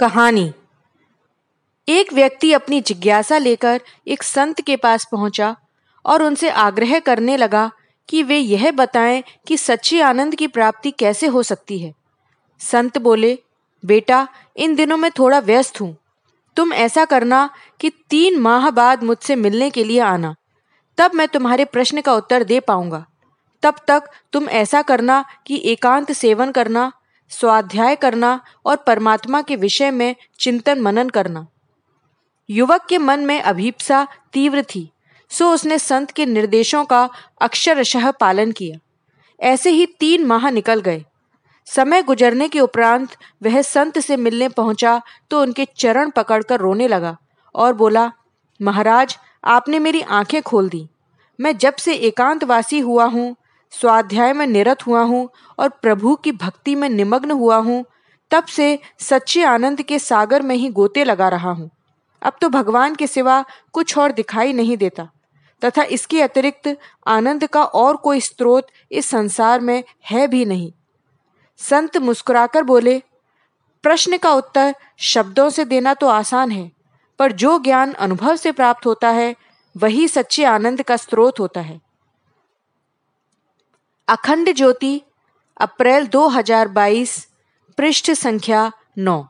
कहानी। एक व्यक्ति अपनी जिज्ञासा लेकर एक संत के पास पहुँचा और उनसे आग्रह करने लगा कि वे यह बताएँ कि सच्चे आनंद की प्राप्ति कैसे हो सकती है। संत बोले, बेटा, इन दिनों में थोड़ा व्यस्त हूँ। तुम ऐसा करना कि तीन माह बाद मुझसे मिलने के लिए आना। तब मैं तुम्हारे प्रश्न का उत्तर दे पाऊँगा। तब तक तुम ऐसा करना कि एकांत सेवन करना स्वाध्याय करना और परमात्मा के विषय में चिंतन मनन करना। युवक के मन में अभीपसा तीव्र थी, सो उसने संत के निर्देशों का अक्षरशः पालन किया। ऐसे ही तीन माह निकल गए। समय गुजरने के उपरांत वह संत से मिलने पहुँचा तो उनके चरण पकड़कर रोने लगा और बोला, महाराज, आपने मेरी आँखें खोल दी। मैं जब से एकांतवासी हुआ हूँ स्वाध्याय में निरत हुआ हूँ और प्रभु की भक्ति में निमग्न हुआ हूँ, तब से सच्चे आनंद के सागर में ही गोते लगा रहा हूँ। अब तो भगवान के सिवा कुछ और दिखाई नहीं देता, तथा इसके अतिरिक्त आनंद का और कोई स्रोत इस संसार में है भी नहीं। संत मुस्कुराकर बोले, प्रश्न का उत्तर शब्दों से देना तो आसान है, पर जो ज्ञान अनुभव से प्राप्त होता है, वही सच्चे आनंद का स्रोत होता है। अखंड ज्योति अप्रैल 2022 पृष्ठ संख्या नौ।